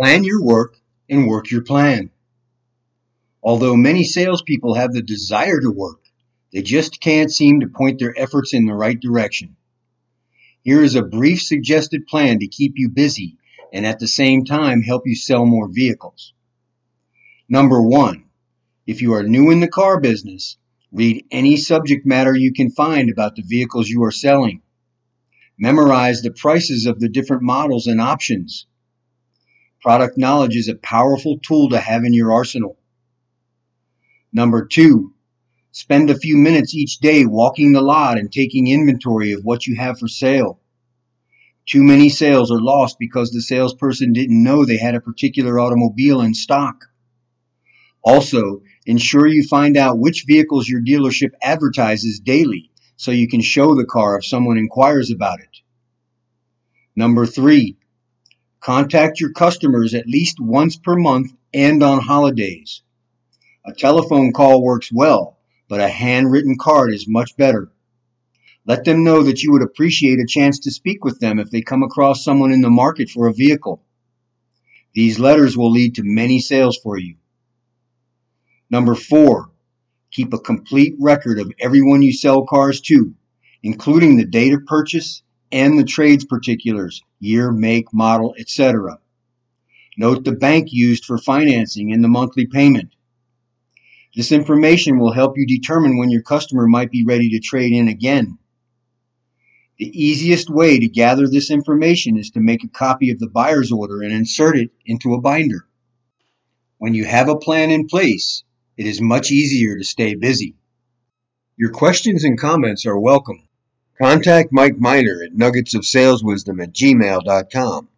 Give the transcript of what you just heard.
Plan your work and work your plan. Although many salespeople have the desire to work, they just can't seem to point their efforts in the right direction. Here is a brief suggested plan to keep you busy and at the same time help you sell more vehicles. Number one, if you are new in the car business, read any subject matter you can find about the vehicles you are selling. Memorize the prices of the different models and options. Product knowledge is a powerful tool to have in your arsenal. Number two, spend a few minutes each day walking the lot and taking inventory of what you have for sale. Too many sales are lost because the salesperson didn't know they had a particular automobile in stock. Also, ensure you find out which vehicles your dealership advertises daily so you can show the car if someone inquires about it. Number three, contact your customers at least once per month and on holidays. A telephone call works well, but a handwritten card is much better. Let them know that you would appreciate a chance to speak with them if they come across someone in the market for a vehicle. These letters will lead to many sales for you. Number four, keep a complete record of everyone you sell cars to, including the date of purchase and the trades particulars, year, make, model, etc. Note the bank used for financing and the monthly payment. This information will help you determine when your customer might be ready to trade in again. The easiest way to gather this information is to make a copy of the buyer's order and insert it into a binder. When you have a plan in place, it is much easier to stay busy. Your questions and comments are welcome. Contact Mike Miner at nuggetsofsaleswisdom at gmail.com.